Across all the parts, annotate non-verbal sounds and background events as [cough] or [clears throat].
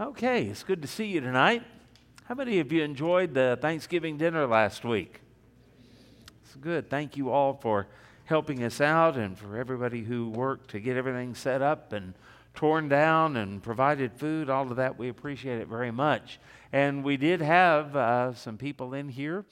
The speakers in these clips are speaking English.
Okay, it's good to see you tonight. How many of you enjoyed the Thanksgiving dinner last week? It's good. Thank you all for helping us out and for everybody who worked to get everything set up and torn down and provided food. All of that, we appreciate it very much. And we did have uh, some people in here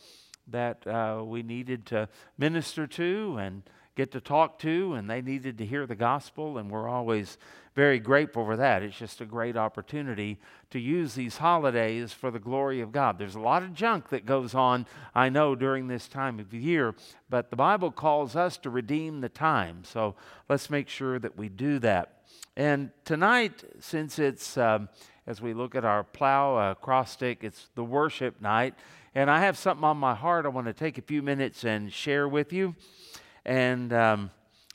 that uh, we needed to minister to and get to talk to, and they needed to hear the gospel, and we're always very grateful for that. It's just a great opportunity to use these holidays for the glory of God. There's a lot of junk that goes on, I know, during this time of year, but the Bible calls us to redeem the time. So let's make sure that we do that. And tonight, since it's, um, as we look at our plow uh, cross stick, it's the worship night. And I have something on my heart I want to take a few minutes and share with you. And um,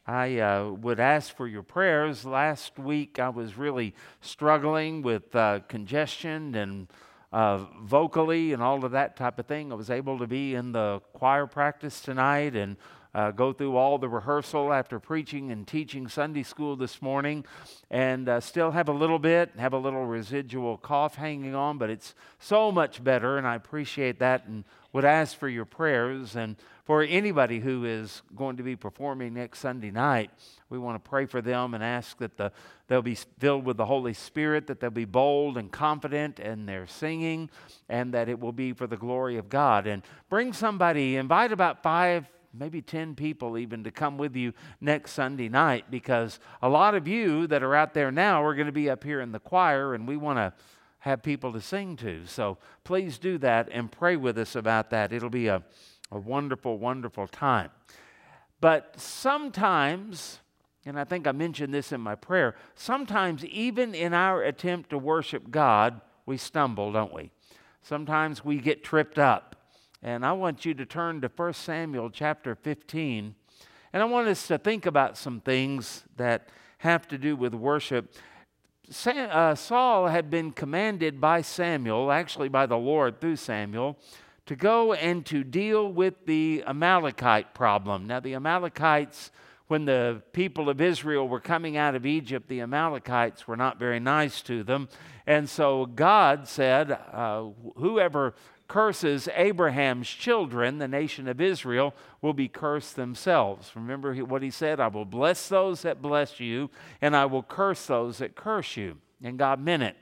I uh, would ask for your prayers. Last week I was really struggling with uh, congestion and uh, vocally and all of that type of thing. I was able to be in the choir practice tonight and uh, go through all the rehearsal after preaching and teaching Sunday school this morning, and uh, still have a little bit, have a little residual cough hanging on, but it's so much better, and I appreciate that and would ask for your prayers. And for anybody who is going to be performing next Sunday night, we want to pray for them and ask that the, they'll be filled with the Holy Spirit, that they'll be bold and confident in their singing, and that it will be for the glory of God. And bring somebody, invite about five, maybe 10 people even to come with you next Sunday night because a lot of you that are out there now are going to be up here in the choir, and we want to have people to sing to. So please do that and pray with us about that. It'll be a a wonderful, wonderful time. But sometimes, and I think I mentioned this in my prayer, sometimes even in our attempt to worship God, we stumble, don't we? Sometimes we get tripped up. And I want you to turn to 1 Samuel chapter 15. And I want us to think about some things that have to do with worship. Uh, Saul had been commanded by Samuel, actually by the Lord through Samuel, to go and to deal with the Amalekite problem. Now, the Amalekites, when the people of Israel were coming out of Egypt, the Amalekites were not very nice to them. And so God said, uh, Whoever curses Abraham's children, the nation of Israel, will be cursed themselves. Remember what he said? I will bless those that bless you, and I will curse those that curse you. And God meant it.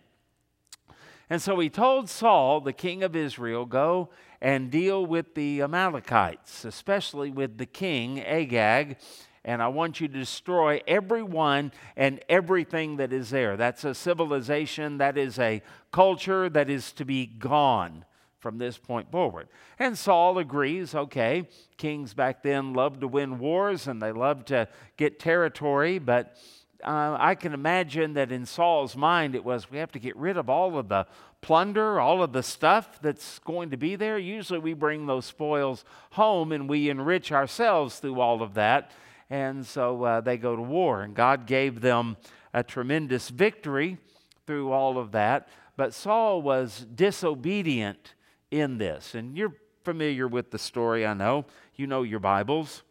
And so he told Saul, the king of Israel, Go and deal with the Amalekites, especially with the king, Agag. And I want you to destroy everyone and everything that is there. That's a civilization, that is a culture that is to be gone from this point forward. And Saul agrees okay, kings back then loved to win wars and they loved to get territory, but uh, I can imagine that in Saul's mind it was we have to get rid of all of the plunder, all of the stuff that's going to be there. Usually we bring those spoils home and we enrich ourselves through all of that. And so uh, they go to war, and God gave them a tremendous victory through all of that. But Saul was disobedient in this. And you're familiar with the story, I know. You know your Bibles.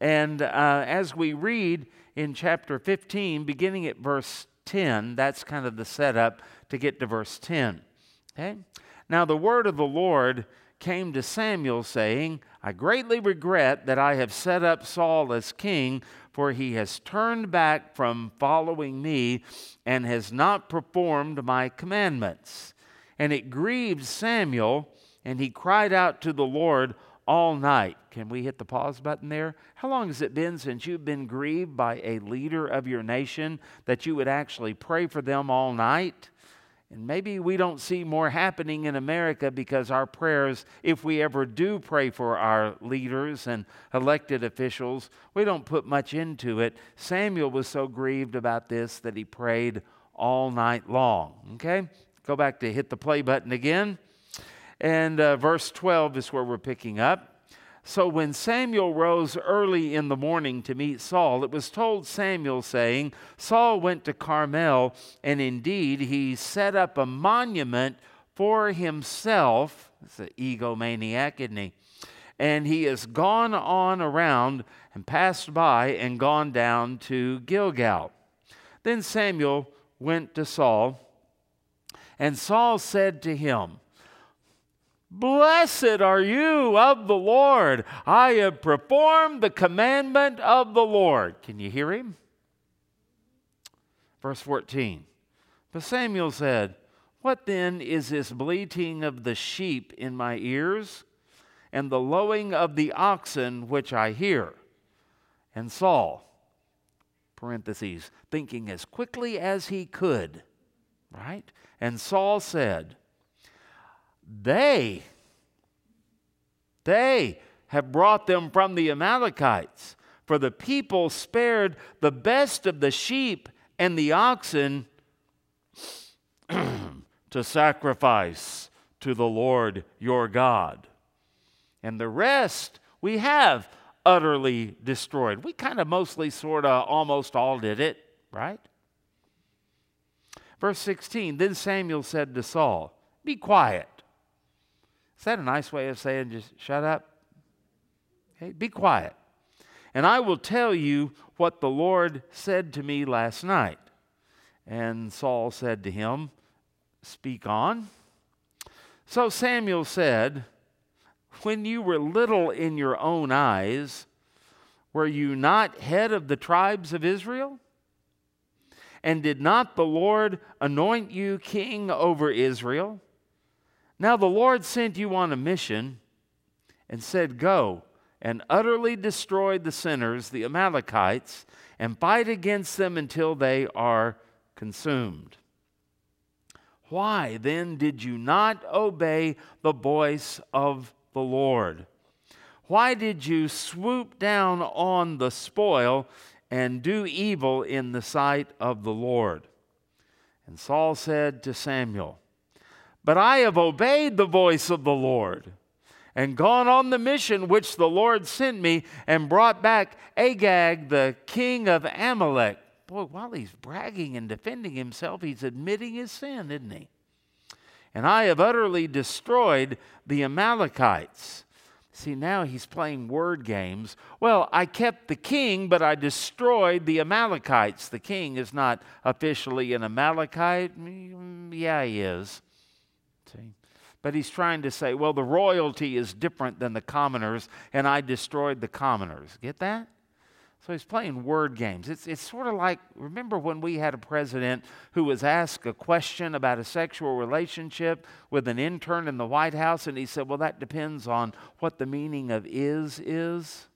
And uh, as we read, in chapter 15, beginning at verse 10. That's kind of the setup to get to verse 10. Okay? Now, the word of the Lord came to Samuel, saying, I greatly regret that I have set up Saul as king, for he has turned back from following me and has not performed my commandments. And it grieved Samuel, and he cried out to the Lord all night. Can we hit the pause button there? How long has it been since you've been grieved by a leader of your nation that you would actually pray for them all night? And maybe we don't see more happening in America because our prayers, if we ever do pray for our leaders and elected officials, we don't put much into it. Samuel was so grieved about this that he prayed all night long. Okay? Go back to hit the play button again. And uh, verse 12 is where we're picking up. So when Samuel rose early in the morning to meet Saul, it was told Samuel, saying, Saul went to Carmel, and indeed he set up a monument for himself. It's an egomaniac, isn't he? And he has gone on around and passed by and gone down to Gilgal. Then Samuel went to Saul And Saul said to him, Blessed are you of the Lord. I have performed the commandment of the Lord. Can you hear him? Verse 14. But Samuel said, What then is this bleating of the sheep in my ears, and the lowing of the oxen which I hear? And Saul, parentheses, thinking as quickly as he could, right? And Saul said, They, they have brought them from the Amalekites, for the people spared the best of the sheep and the oxen [clears throat] to sacrifice to the Lord your God. And the rest we have utterly destroyed. We kind of mostly, sort of, almost all did it, right? Verse 16 Then Samuel said to Saul, Be quiet. Is that a nice way of saying just shut up? Okay, be quiet. And I will tell you what the Lord said to me last night. And Saul said to him, Speak on. So Samuel said, When you were little in your own eyes, were you not head of the tribes of Israel? And did not the Lord anoint you king over Israel? Now the Lord sent you on a mission and said, Go and utterly destroy the sinners, the Amalekites, and fight against them until they are consumed. Why then did you not obey the voice of the Lord? Why did you swoop down on the spoil and do evil in the sight of the Lord? And Saul said to Samuel, But I have obeyed the voice of the Lord and gone on the mission which the Lord sent me and brought back Agag, the king of Amalek. Boy, while he's bragging and defending himself, he's admitting his sin, isn't he? And I have utterly destroyed the Amalekites. See, now he's playing word games. Well, I kept the king, but I destroyed the Amalekites. The king is not officially an Amalekite. Mm, yeah, he is. See? But he's trying to say, well, the royalty is different than the commoners, and I destroyed the commoners. Get that? So he's playing word games. It's, it's sort of like remember when we had a president who was asked a question about a sexual relationship with an intern in the White House, and he said, Well, that depends on what the meaning of is is.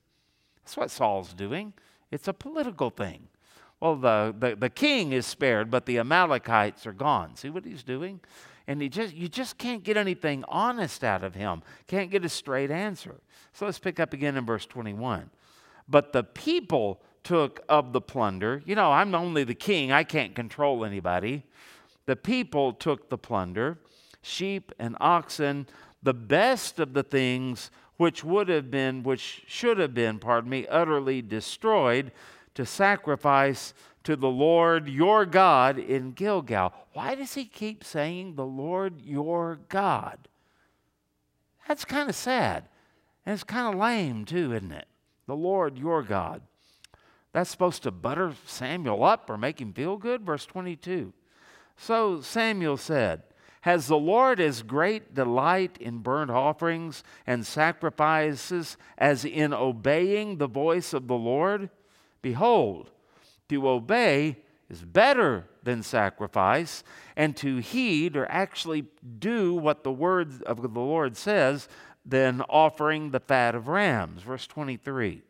That's what Saul's doing. It's a political thing. Well, the, the, the king is spared, but the Amalekites are gone. See what he's doing? And he just, you just can't get anything honest out of him, can't get a straight answer. So let's pick up again in verse 21. But the people took of the plunder. You know, I'm only the king, I can't control anybody. The people took the plunder sheep and oxen, the best of the things which would have been, which should have been, pardon me, utterly destroyed to sacrifice to the Lord your God in Gilgal. Why does he keep saying the Lord your God? That's kind of sad. And it's kind of lame, too, isn't it? the Lord your God. That's supposed to butter Samuel up or make him feel good. Verse 22. So Samuel said, Has the Lord as great delight in burnt offerings and sacrifices as in obeying the voice of the Lord? Behold, to obey is better than sacrifice, and to heed or actually do what the word of the Lord says than offering the fat of rams. Verse 23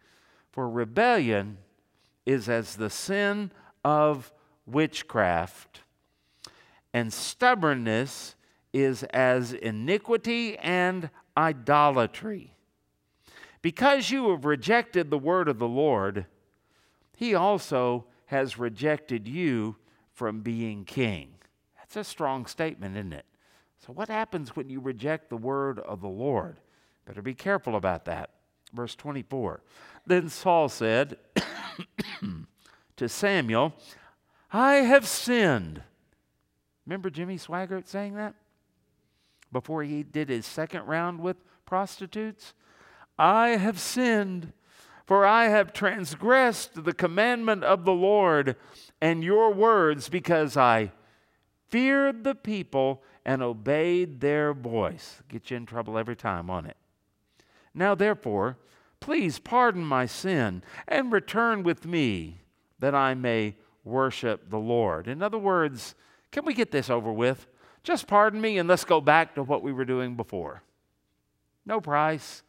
For rebellion is as the sin of witchcraft, and stubbornness is as iniquity and idolatry. Because you have rejected the word of the Lord, he also has rejected you from being king. That's a strong statement, isn't it? So, what happens when you reject the word of the Lord? Better be careful about that. Verse 24. Then Saul said [coughs] to Samuel, I have sinned. Remember Jimmy Swaggart saying that? Before he did his second round with prostitutes? I have sinned, for I have transgressed the commandment of the Lord and your words because I feared the people and obeyed their voice. Get you in trouble every time on it. Now, therefore, please pardon my sin and return with me that I may worship the Lord. In other words, can we get this over with? Just pardon me and let's go back to what we were doing before. No price,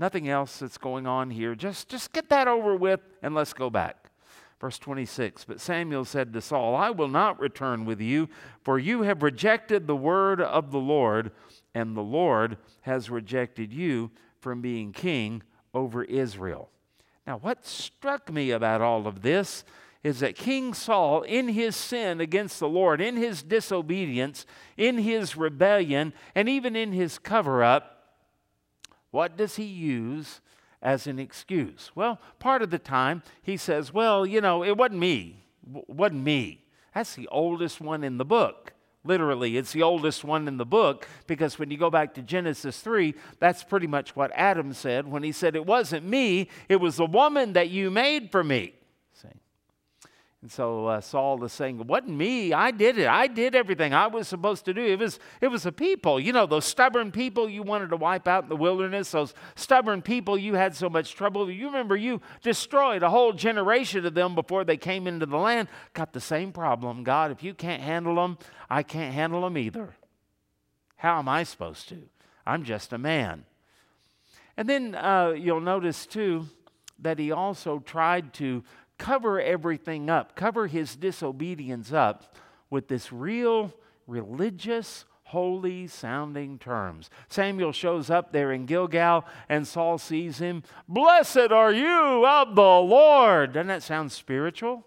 nothing else that's going on here. Just, just get that over with and let's go back. Verse 26 But Samuel said to Saul, I will not return with you, for you have rejected the word of the Lord, and the Lord has rejected you from being king over Israel. Now, what struck me about all of this is that King Saul, in his sin against the Lord, in his disobedience, in his rebellion, and even in his cover up, what does he use as an excuse? Well, part of the time he says, Well, you know, it wasn't me. It wasn't me. That's the oldest one in the book. Literally, it's the oldest one in the book because when you go back to Genesis 3, that's pretty much what Adam said when he said, It wasn't me, it was the woman that you made for me. And so uh, Saul is saying, It wasn't me. I did it. I did everything I was supposed to do. It was, it was the people. You know, those stubborn people you wanted to wipe out in the wilderness, those stubborn people you had so much trouble. You remember you destroyed a whole generation of them before they came into the land. Got the same problem. God, if you can't handle them, I can't handle them either. How am I supposed to? I'm just a man. And then uh, you'll notice, too, that he also tried to cover everything up, cover his disobedience up with this real religious, holy sounding terms. Samuel shows up there in Gilgal and Saul sees him. Blessed are you of the Lord. Doesn't that sound spiritual?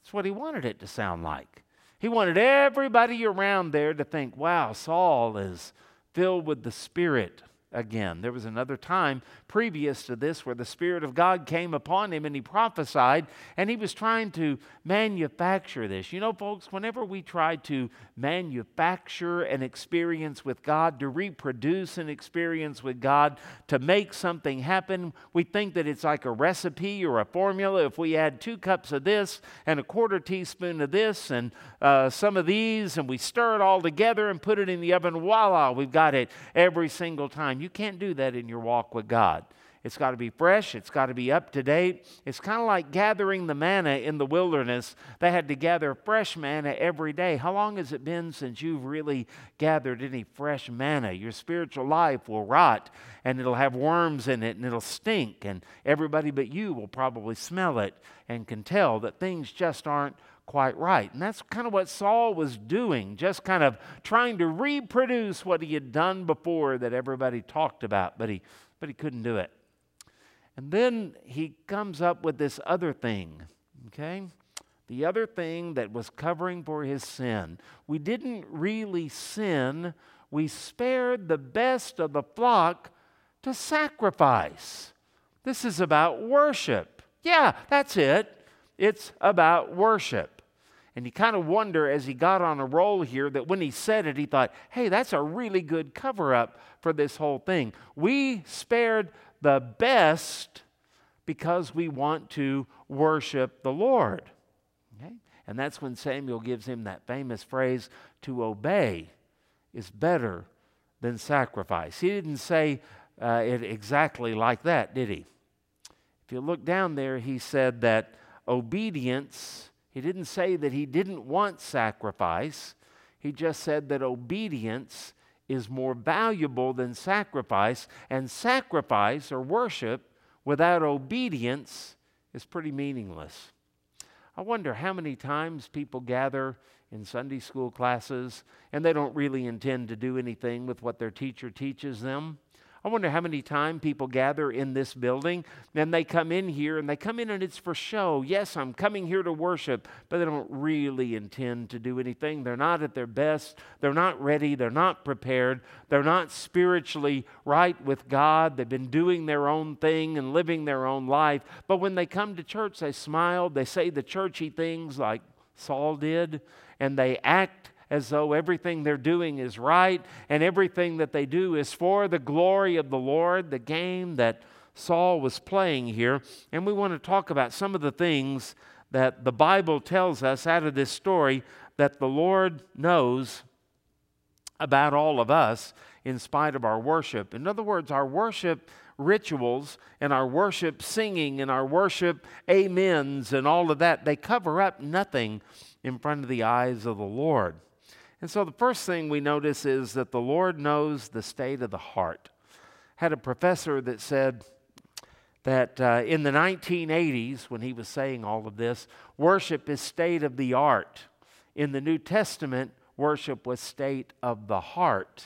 That's what he wanted it to sound like. He wanted everybody around there to think, wow, Saul is filled with the Spirit again. There was another time previous to this where the Spirit of God came upon him and he prophesied, and he was trying to manufacture this. You know, folks, whenever we try to manufacture an experience with God, to reproduce an experience with God, to make something happen, we think that it's like a recipe or a formula. If we add two cups of this and a quarter teaspoon of this and uh, some of these, and we stir it all together and put it in the oven, voila, we've got it every single time. You can't do that in your walk with God. It's got to be fresh. It's got to be up to date. It's kind of like gathering the manna in the wilderness. They had to gather fresh manna every day. How long has it been since you've really gathered any fresh manna? Your spiritual life will rot and it'll have worms in it and it'll stink, and everybody but you will probably smell it and can tell that things just aren't quite right. And that's kind of what Saul was doing, just kind of trying to reproduce what he had done before that everybody talked about, but he, but he couldn't do it. And then he comes up with this other thing, okay? The other thing that was covering for his sin. We didn't really sin, we spared the best of the flock to sacrifice. This is about worship. Yeah, that's it. It's about worship. And you kind of wonder as he got on a roll here that when he said it, he thought, hey, that's a really good cover up for this whole thing. We spared the best because we want to worship the Lord. Okay? And that's when Samuel gives him that famous phrase to obey is better than sacrifice. He didn't say uh, it exactly like that, did he? If you look down there, he said that obedience, he didn't say that he didn't want sacrifice. He just said that obedience is more valuable than sacrifice, and sacrifice or worship without obedience is pretty meaningless. I wonder how many times people gather in Sunday school classes and they don't really intend to do anything with what their teacher teaches them. I wonder how many times people gather in this building and they come in here and they come in and it's for show. Yes, I'm coming here to worship, but they don't really intend to do anything. They're not at their best. They're not ready. They're not prepared. They're not spiritually right with God. They've been doing their own thing and living their own life. But when they come to church, they smile. They say the churchy things like Saul did, and they act as though everything they're doing is right and everything that they do is for the glory of the Lord, the game that Saul was playing here. And we want to talk about some of the things that the Bible tells us out of this story that the Lord knows about all of us in spite of our worship. In other words, our worship rituals and our worship singing and our worship amens and all of that, they cover up nothing in front of the eyes of the Lord. And so the first thing we notice is that the Lord knows the state of the heart. Had a professor that said that uh, in the 1980s, when he was saying all of this, worship is state of the art. In the New Testament, worship was state of the heart.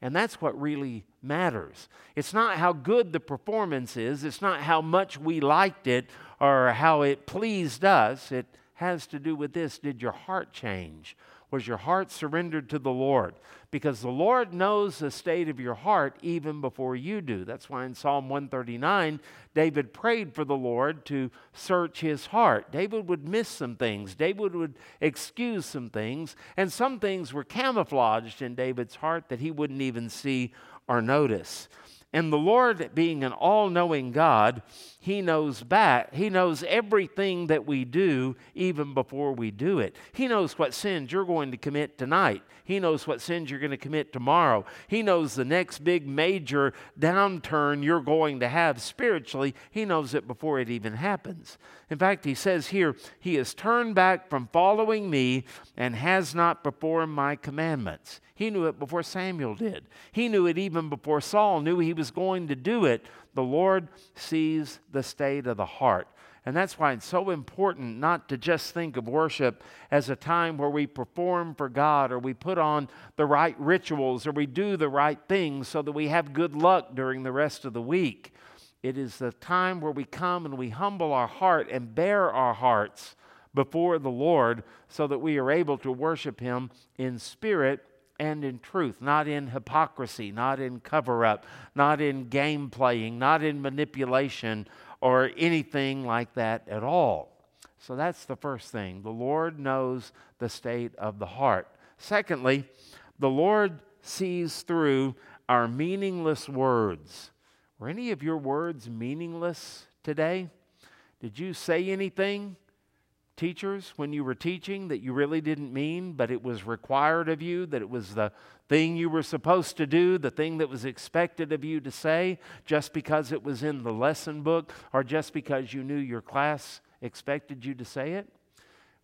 And that's what really matters. It's not how good the performance is, it's not how much we liked it or how it pleased us. It has to do with this Did your heart change? Was your heart surrendered to the Lord? Because the Lord knows the state of your heart even before you do. That's why in Psalm 139, David prayed for the Lord to search his heart. David would miss some things, David would excuse some things, and some things were camouflaged in David's heart that he wouldn't even see or notice. And the Lord, being an all knowing God, He knows back. He knows everything that we do even before we do it. He knows what sins you're going to commit tonight. He knows what sins you're going to commit tomorrow. He knows the next big major downturn you're going to have spiritually. He knows it before it even happens. In fact, He says here, He has turned back from following me and has not performed my commandments. He knew it before Samuel did. He knew it even before Saul knew he was going to do it. The Lord sees the state of the heart. And that's why it's so important not to just think of worship as a time where we perform for God or we put on the right rituals or we do the right things so that we have good luck during the rest of the week. It is the time where we come and we humble our heart and bare our hearts before the Lord so that we are able to worship Him in spirit and in truth, not in hypocrisy, not in cover up, not in game playing, not in manipulation or anything like that at all. So that's the first thing. The Lord knows the state of the heart. Secondly, the Lord sees through our meaningless words. Were any of your words meaningless today? Did you say anything teachers when you were teaching that you really didn't mean, but it was required of you, that it was the thing you were supposed to do, the thing that was expected of you to say, just because it was in the lesson book or just because you knew your class expected you to say it?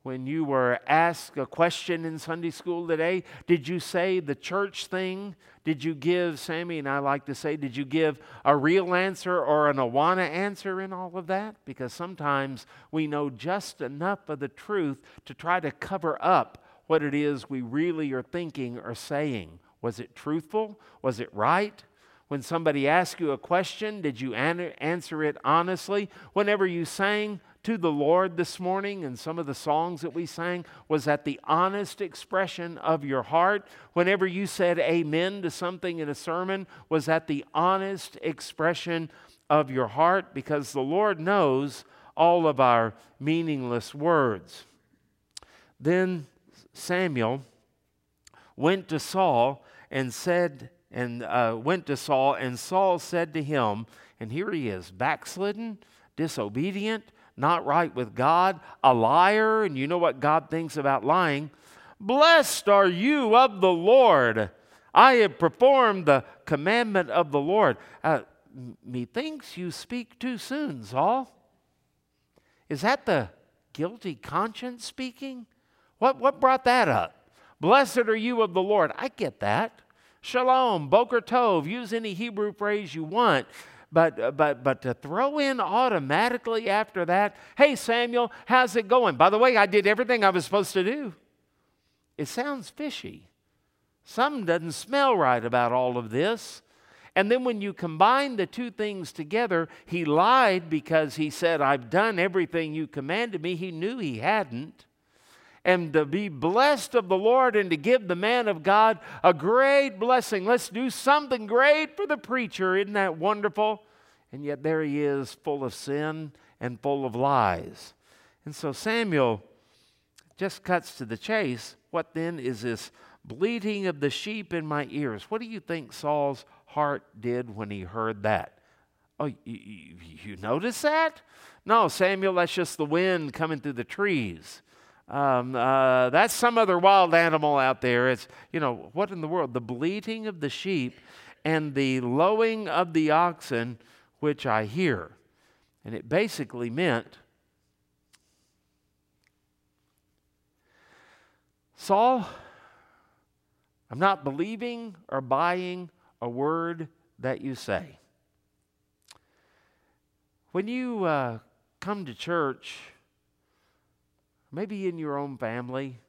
When you were asked a question in Sunday school today? Did you say the church thing? Did you give, Sammy and I like to say, did you give a real answer or an Awana answer in all of that? Because sometimes we know just enough of the truth to try to cover up what it is we really are thinking or saying. Was it truthful? Was it right? When somebody asked you a question, did you answer it honestly? Whenever you sang, to the Lord this morning and some of the songs that we sang? Was that the honest expression of your heart? Whenever you said amen to something in a sermon, was that the honest expression of your heart? Because the Lord knows all of our meaningless words. Then Samuel went to Saul and said, and uh, went to Saul, and Saul said to him, and here he is, backslidden, disobedient, not right with God, a liar, and you know what God thinks about lying. Blessed are you of the Lord. I have performed the commandment of the Lord. Uh, methinks you speak too soon, Saul. Is that the guilty conscience speaking? What, what brought that up? Blessed are you of the Lord. I get that. Shalom, Boker Tov, use any Hebrew phrase you want. But, uh, but, but to throw in automatically after that, hey, Samuel, how's it going? By the way, I did everything I was supposed to do. It sounds fishy. Something doesn't smell right about all of this. And then when you combine the two things together, he lied because he said, I've done everything you commanded me. He knew he hadn't and to be blessed of the Lord and to give the man of God a great blessing. Let's do something great for the preacher. Isn't that wonderful? And yet there he is, full of sin and full of lies. And so Samuel just cuts to the chase. What then is this bleating of the sheep in my ears? What do you think Saul's heart did when he heard that? Oh, you, you, you notice that? No, Samuel, that's just the wind coming through the trees. Um, uh, that's some other wild animal out there. It's, you know, what in the world? The bleating of the sheep and the lowing of the oxen, which I hear. And it basically meant Saul, I'm not believing or buying a word that you say. When you uh, come to church, maybe in your own family,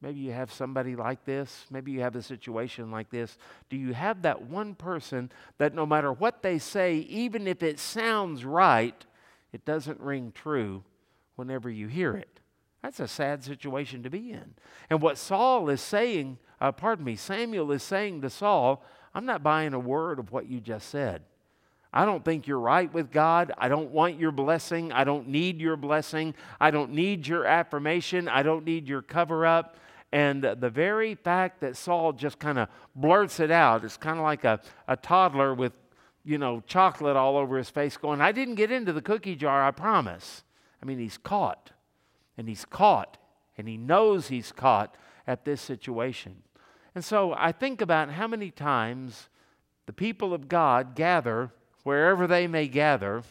maybe you have somebody like this, maybe you have a situation like this. Do you have that one person that no matter what they say, even if it sounds right, it doesn't ring true whenever you hear it? That's a sad situation to be in. And what Saul is saying, uh, pardon me, Samuel is saying to Saul, I'm not buying a word of what you just said. I don't think you're right with God. I don't want your blessing. I don't need your blessing. I don't need your affirmation. I don't need your cover up. And the very fact that Saul just kind of blurts it out, it's kind of like a, a toddler with, you know, chocolate all over his face going, I didn't get into the cookie jar, I promise. I mean, he's caught. And he's caught. And he knows he's caught at this situation. And so I think about how many times the people of God gather wherever they may gather,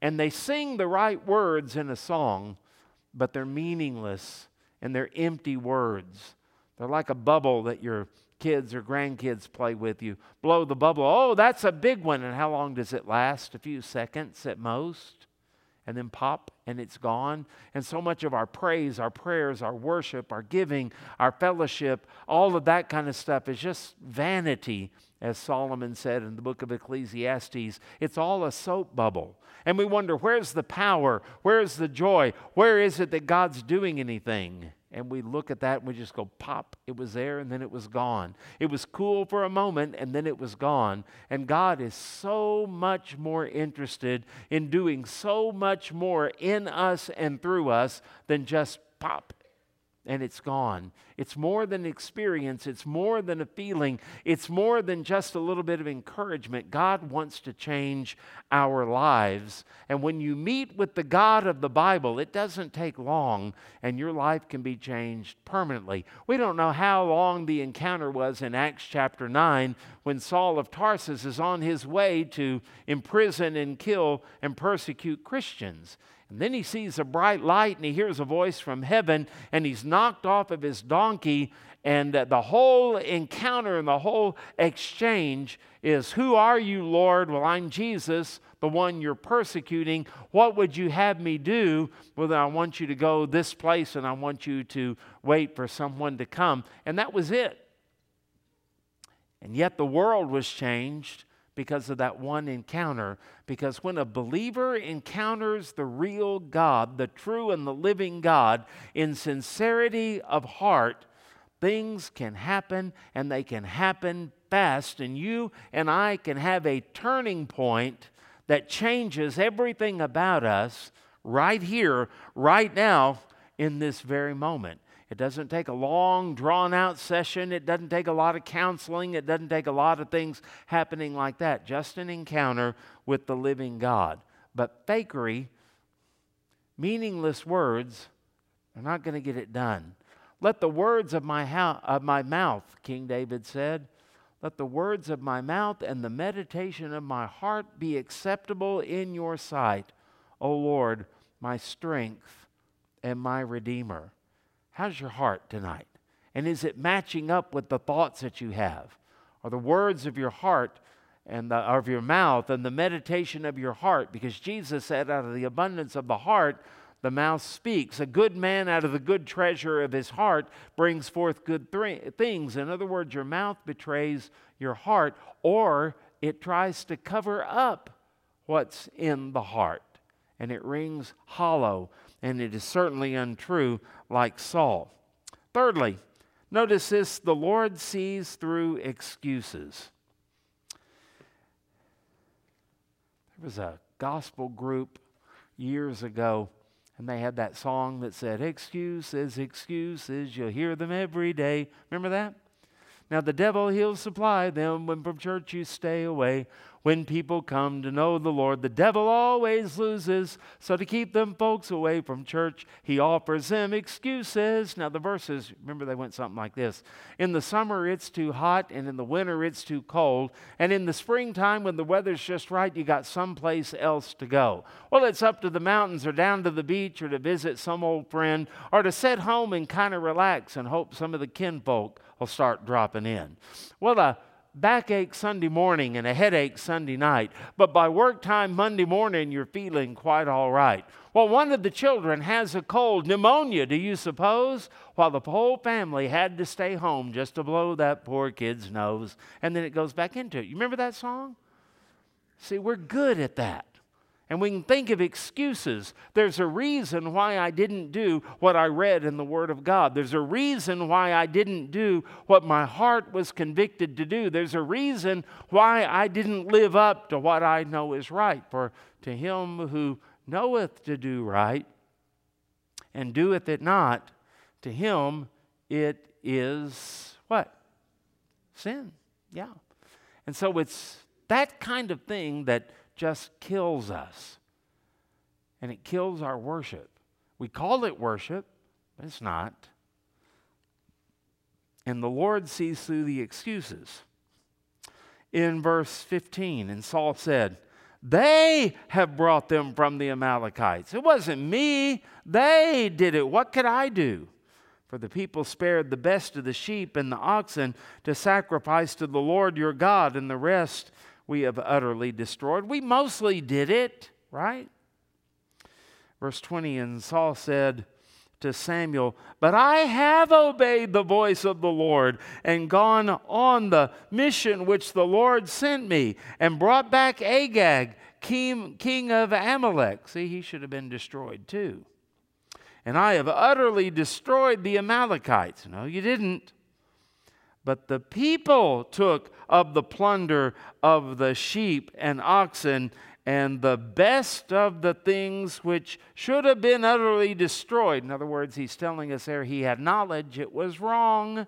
and they sing the right words in a song, but they're meaningless and they're empty words. They're like a bubble that your kids or grandkids play with. You blow the bubble. Oh, that's a big one. And how long does it last? A few seconds at most. And then pop, and it's gone. And so much of our praise, our prayers, our worship, our giving, our fellowship, all of that kind of stuff is just vanity as Solomon said in the book of Ecclesiastes, it's all a soap bubble. And we wonder, where's the power? Where's the joy? Where is it that God's doing anything? And we look at that and we just go, pop, it was there and then it was gone. It was cool for a moment and then it was gone. And God is so much more interested in doing so much more in us and through us than just pop and it's gone. It's more than experience, it's more than a feeling, it's more than just a little bit of encouragement. God wants to change our lives. And when you meet with the God of the Bible, it doesn't take long and your life can be changed permanently. We don't know how long the encounter was in Acts chapter 9 when Saul of Tarsus is on his way to imprison and kill and persecute Christians. And then he sees a bright light and he hears a voice from heaven and he's knocked off of his donkey. And the whole encounter and the whole exchange is Who are you, Lord? Well, I'm Jesus, the one you're persecuting. What would you have me do? Well, I want you to go this place and I want you to wait for someone to come. And that was it. And yet the world was changed because of that one encounter. Because when a believer encounters the real God, the true and the living God, in sincerity of heart, things can happen and they can happen fast. And you and I can have a turning point that changes everything about us right here, right now, in this very moment. It doesn't take a long, drawn out session. It doesn't take a lot of counseling. It doesn't take a lot of things happening like that. Just an encounter with the living God. But fakery, meaningless words, are not going to get it done. Let the words of my, ho- of my mouth, King David said, let the words of my mouth and the meditation of my heart be acceptable in your sight, O Lord, my strength and my Redeemer. How's your heart tonight? And is it matching up with the thoughts that you have? Are the words of your heart and the, of your mouth and the meditation of your heart? Because Jesus said, out of the abundance of the heart, the mouth speaks. A good man out of the good treasure of his heart brings forth good th- things. In other words, your mouth betrays your heart, or it tries to cover up what's in the heart, and it rings hollow and it is certainly untrue like Saul. Thirdly, notice this the Lord sees through excuses. There was a gospel group years ago, and they had that song that said, Excuses, excuses, you'll hear them every day. Remember that? Now, the devil, he'll supply them when from church you stay away. When people come to know the Lord. The devil always loses, so to keep them folks away from church, he offers them excuses. Now, the verses, remember, they went something like this In the summer, it's too hot, and in the winter, it's too cold. And in the springtime, when the weather's just right, you got someplace else to go. Well, it's up to the mountains, or down to the beach, or to visit some old friend, or to sit home and kind of relax and hope some of the kinfolk will start dropping in. Well, a backache Sunday morning and a headache Sunday night, but by work time Monday morning, you're feeling quite all right. Well, one of the children has a cold, pneumonia, do you suppose? While the whole family had to stay home just to blow that poor kid's nose, and then it goes back into it. You remember that song? See, we're good at that. And we can think of excuses. There's a reason why I didn't do what I read in the Word of God. There's a reason why I didn't do what my heart was convicted to do. There's a reason why I didn't live up to what I know is right. For to him who knoweth to do right and doeth it not, to him it is what? Sin. Yeah. And so it's that kind of thing that just kills us. And it kills our worship. We call it worship, but it's not. And the Lord sees through the excuses. In verse 15, and Saul said, They have brought them from the Amalekites. It wasn't me, they did it. What could I do? For the people spared the best of the sheep and the oxen to sacrifice to the Lord your God, and the rest we have utterly destroyed. We mostly did it, right? Verse 20 And Saul said to Samuel, But I have obeyed the voice of the Lord and gone on the mission which the Lord sent me and brought back Agag, king, king of Amalek. See, he should have been destroyed too. And I have utterly destroyed the Amalekites. No, you didn't. But the people took of the plunder of the sheep and oxen and the best of the things which should have been utterly destroyed. In other words, he's telling us there he had knowledge, it was wrong.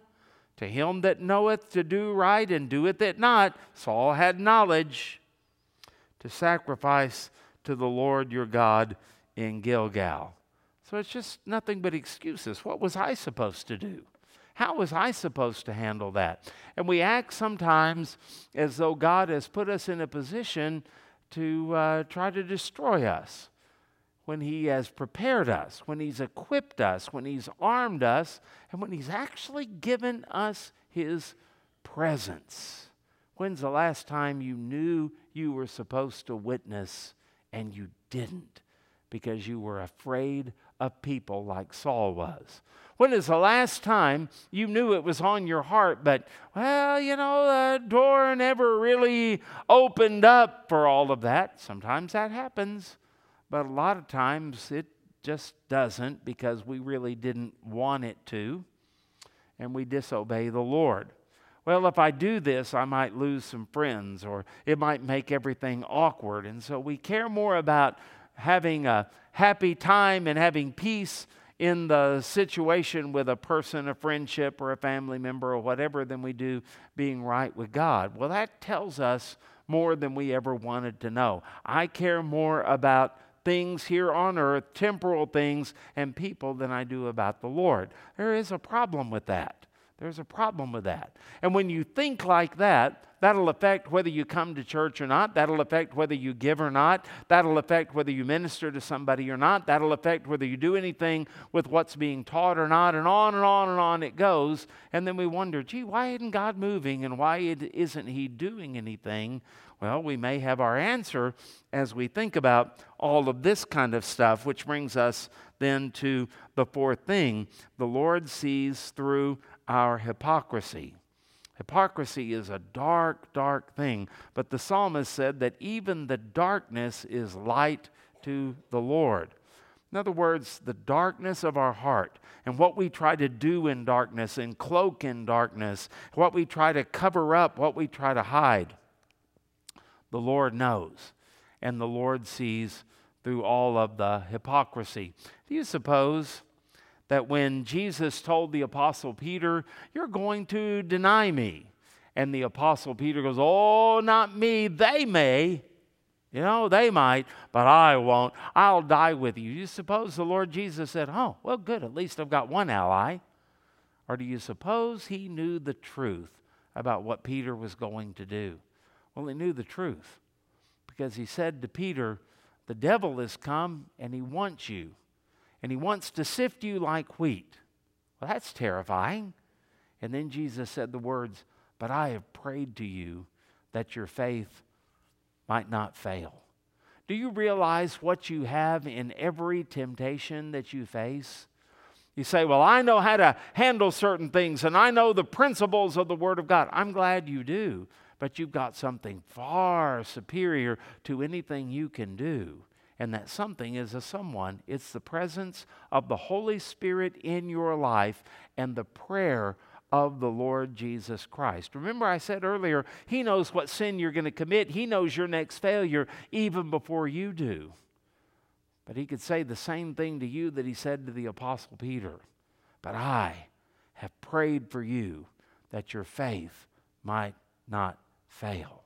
To him that knoweth to do right and doeth it not, Saul had knowledge to sacrifice to the Lord your God in Gilgal. So it's just nothing but excuses. What was I supposed to do? How was I supposed to handle that? And we act sometimes as though God has put us in a position to uh, try to destroy us when He has prepared us, when He's equipped us, when He's armed us, and when He's actually given us His presence. When's the last time you knew you were supposed to witness and you didn't because you were afraid of people like Saul was? When is the last time you knew it was on your heart, but, well, you know, the door never really opened up for all of that? Sometimes that happens, but a lot of times it just doesn't because we really didn't want it to, and we disobey the Lord. Well, if I do this, I might lose some friends, or it might make everything awkward. And so we care more about having a happy time and having peace in the situation with a person, a friendship, or a family member, or whatever, than we do being right with God. Well, that tells us more than we ever wanted to know. I care more about things here on earth, temporal things, and people than I do about the Lord. There is a problem with that. There's a problem with that. And when you think like that, that'll affect whether you come to church or not. That'll affect whether you give or not. That'll affect whether you minister to somebody or not. That'll affect whether you do anything with what's being taught or not. And on and on and on it goes. And then we wonder, gee, why isn't God moving and why isn't He doing anything? Well, we may have our answer as we think about all of this kind of stuff, which brings us then to the fourth thing. The Lord sees through our hypocrisy. Hypocrisy is a dark, dark thing, but the psalmist said that even the darkness is light to the Lord. In other words, the darkness of our heart and what we try to do in darkness and cloak in darkness, what we try to cover up, what we try to hide, the Lord knows. And the Lord sees through all of the hypocrisy. Do you suppose that when Jesus told the Apostle Peter, You're going to deny me, And the Apostle Peter goes, Oh, not me. They may. You know, they might, but I won't. I'll die with you. Do you suppose the Lord Jesus said, Oh, well, good. At least I've got one ally. Or do you suppose he knew the truth about what Peter was going to do? Well, he knew the truth because he said to Peter, The devil has come and he wants you, and he wants to sift you like wheat. Well, that's terrifying. And then Jesus said the words, But I have prayed to you that your faith might not fail. Do you realize what you have in every temptation that you face? You say, Well, I know how to handle certain things and I know the principles of the Word of God. I'm glad you do, but you've got something far superior to anything you can do. And that something is a someone. It's the presence of the Holy Spirit in your life and the prayer of the Lord Jesus Christ. Remember, I said earlier, He knows what sin you're going to commit, He knows your next failure even before you do. But He could say the same thing to you that He said to the Apostle Peter. But I have prayed for you that your faith might not fail.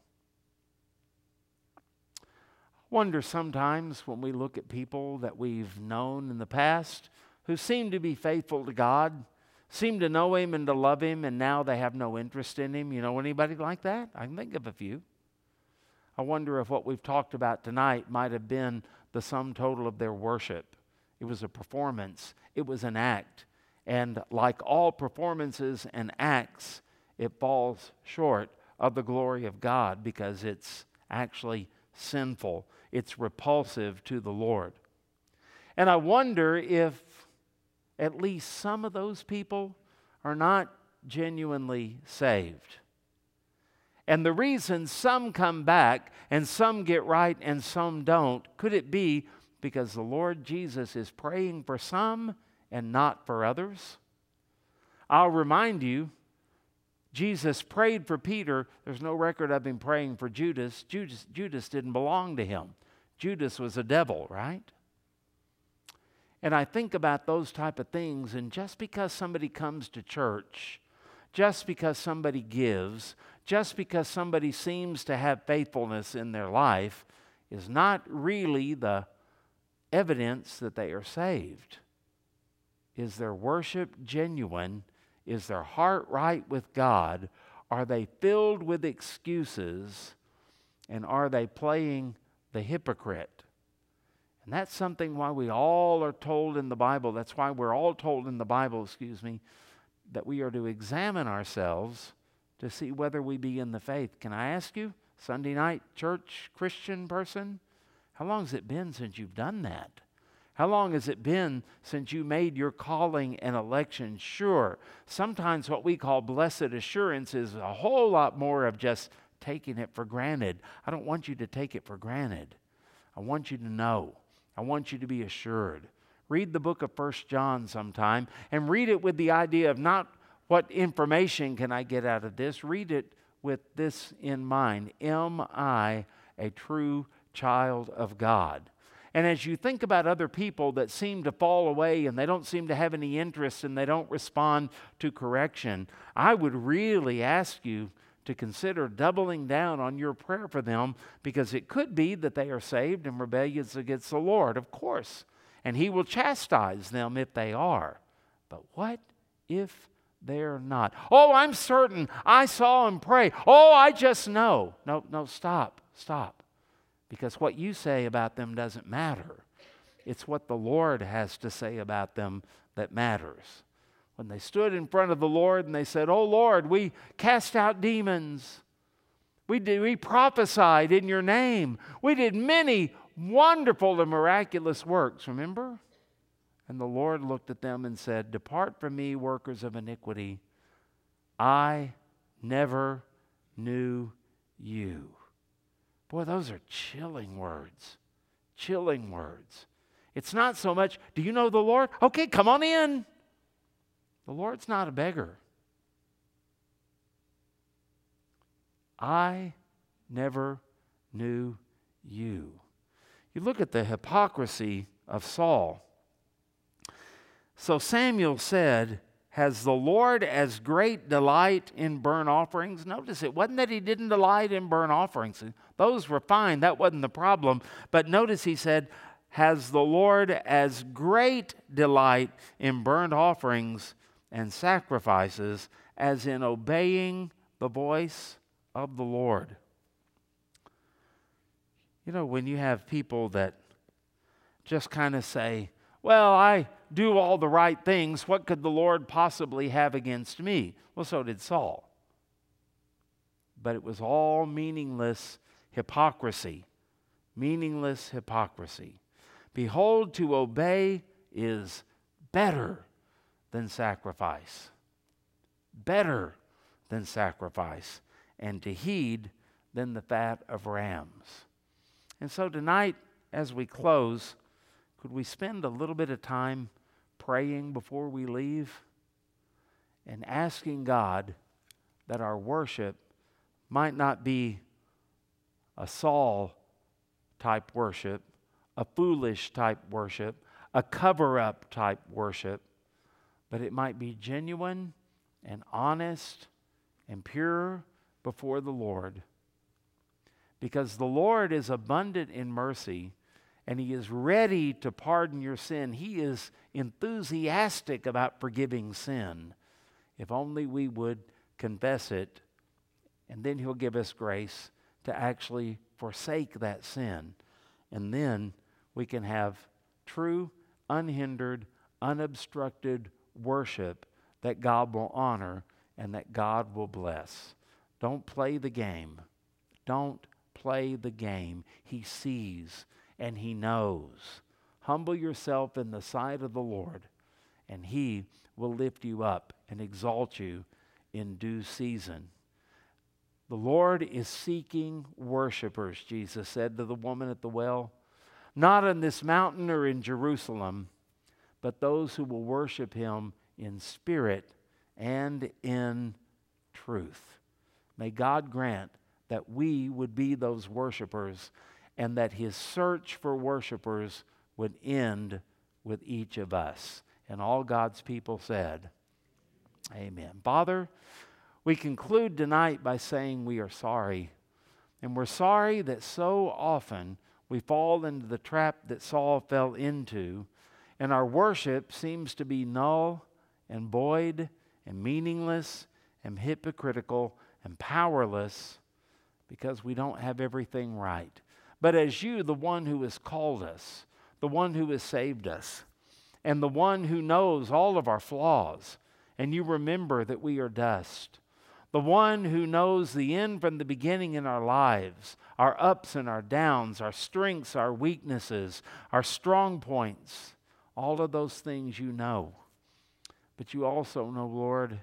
Wonder sometimes when we look at people that we've known in the past who seem to be faithful to God seem to know him and to love him, and now they have no interest in him. You know anybody like that? I can think of a few. I wonder if what we've talked about tonight might have been the sum total of their worship. It was a performance, it was an act. And like all performances and acts, it falls short of the glory of God because it's actually sinful, it's repulsive to the Lord. And I wonder if at least some of those people are not genuinely saved. And the reason some come back and some get right and some don't, could it be because the Lord Jesus is praying for some and not for others? I'll remind you, Jesus prayed for Peter. There's no record of him praying for Judas. Judas, Judas didn't belong to him. Judas was a devil, right? And I think about those type of things, and just because somebody comes to church, just because somebody gives, just because somebody seems to have faithfulness in their life, is not really the evidence that they are saved. Is their worship genuine? Is their heart right with God? Are they filled with excuses? And are they playing the hypocrite? And that's something why we all are told in the Bible, that's why we're all told in the Bible, excuse me, that we are to examine ourselves to see whether we be in the faith. Can I ask you, Sunday night church Christian person, how long has it been since you've done that? How long has it been since you made your calling and election sure? Sometimes what we call blessed assurance is a whole lot more of just taking it for granted. I don't want you to take it for granted. I want you to know. I want you to be assured. Read the book of First John sometime and read it with the idea of not what information can I get out of this. Read it with this in mind Am I a true child of God? And as you think about other people that seem to fall away and they don't seem to have any interest and they don't respond to correction, I would really ask you to consider doubling down on your prayer for them because it could be that they are saved and rebellious against the Lord, of course. And He will chastise them if they are. But what if they're not? Oh, I'm certain I saw him pray. Oh, I just know. No, no, stop, stop. Because what you say about them doesn't matter. It's what the Lord has to say about them that matters when they stood in front of the Lord and they said, Oh Lord, we cast out demons. We, did, we prophesied in your name. We did many wonderful and miraculous works, remember? And the Lord looked at them and said, Depart from me, workers of iniquity. I never knew you. Boy, those are chilling words. Chilling words. It's not so much, do you know the Lord? Okay, come on in. The Lord's not a beggar. I never knew you. You look at the hypocrisy of Saul. So Samuel said, Has the Lord as great delight in burnt offerings? Notice it wasn't that he didn't delight in burnt offerings. Those were fine, that wasn't the problem. But notice he said, Has the Lord as great delight in burnt offerings and sacrifices as in obeying the voice of the Lord? You know, when you have people that just kind of say, Well, I do all the right things. What could the Lord possibly have against me? Well, so did Saul. But it was all meaningless hypocrisy. Meaningless hypocrisy. Behold, to obey is better than sacrifice. Better than sacrifice. And to heed than the fat of rams. And so tonight, as we close, could we spend a little bit of time praying before we leave and asking God that our worship might not be a Saul type worship, a foolish type worship, a cover up type worship, but it might be genuine and honest and pure before the Lord. Because the Lord is abundant in mercy and He is ready to pardon your sin. He is enthusiastic about forgiving sin. If only we would confess it, and then He'll give us grace to actually forsake that sin. And then we can have true, unhindered, unobstructed worship that God will honor and that God will bless. Don't play the game. Don't play the game. He sees and He knows. Humble yourself in the sight of the Lord, and He will lift you up and exalt you in due season. The Lord is seeking worshipers, Jesus said to the woman at the well, not on this mountain or in Jerusalem, but those who will worship Him in spirit and in truth. May God grant that we would be those worshipers and that his search for worshipers would end with each of us. And all God's people said, Amen. Father, we conclude tonight by saying we are sorry. And we're sorry that so often we fall into the trap that Saul fell into, and our worship seems to be null and void and meaningless and hypocritical and powerless because we don't have everything right but as you, the one who has called us, the one who has saved us, and the one who knows all of our flaws, and you remember that we are dust. The one who knows the end from the beginning in our lives, our ups and our downs, our strengths, our weaknesses, our strong points, all of those things you know. But you also know, Lord,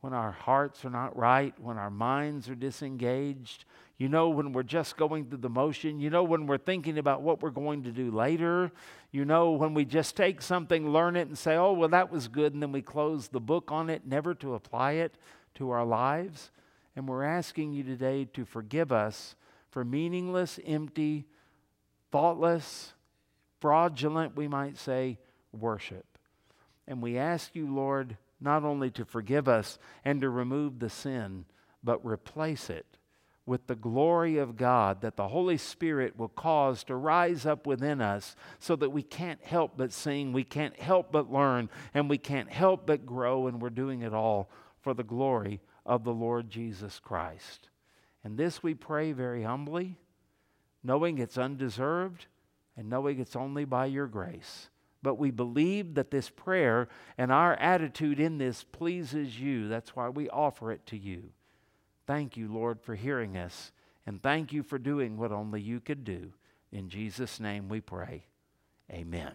when our hearts are not right, when our minds are disengaged, you know, when we're just going through the motion. You know, when we're thinking about what we're going to do later. You know, when we just take something, learn it, and say, oh, well, that was good, and then we close the book on it, never to apply it to our lives. And we're asking you today to forgive us for meaningless, empty, thoughtless, fraudulent, we might say, worship. And we ask you, Lord, not only to forgive us and to remove the sin, but replace it with the glory of God that the Holy Spirit will cause to rise up within us so that we can't help but sing, we can't help but learn, and we can't help but grow, and we're doing it all for the glory of the Lord Jesus Christ. And this we pray very humbly, knowing it's undeserved and knowing it's only by your grace. But we believe that this prayer and our attitude in this pleases you. That's why we offer it to you. Thank you, Lord, for hearing us. And thank you for doing what only you could do. In Jesus' name we pray. Amen.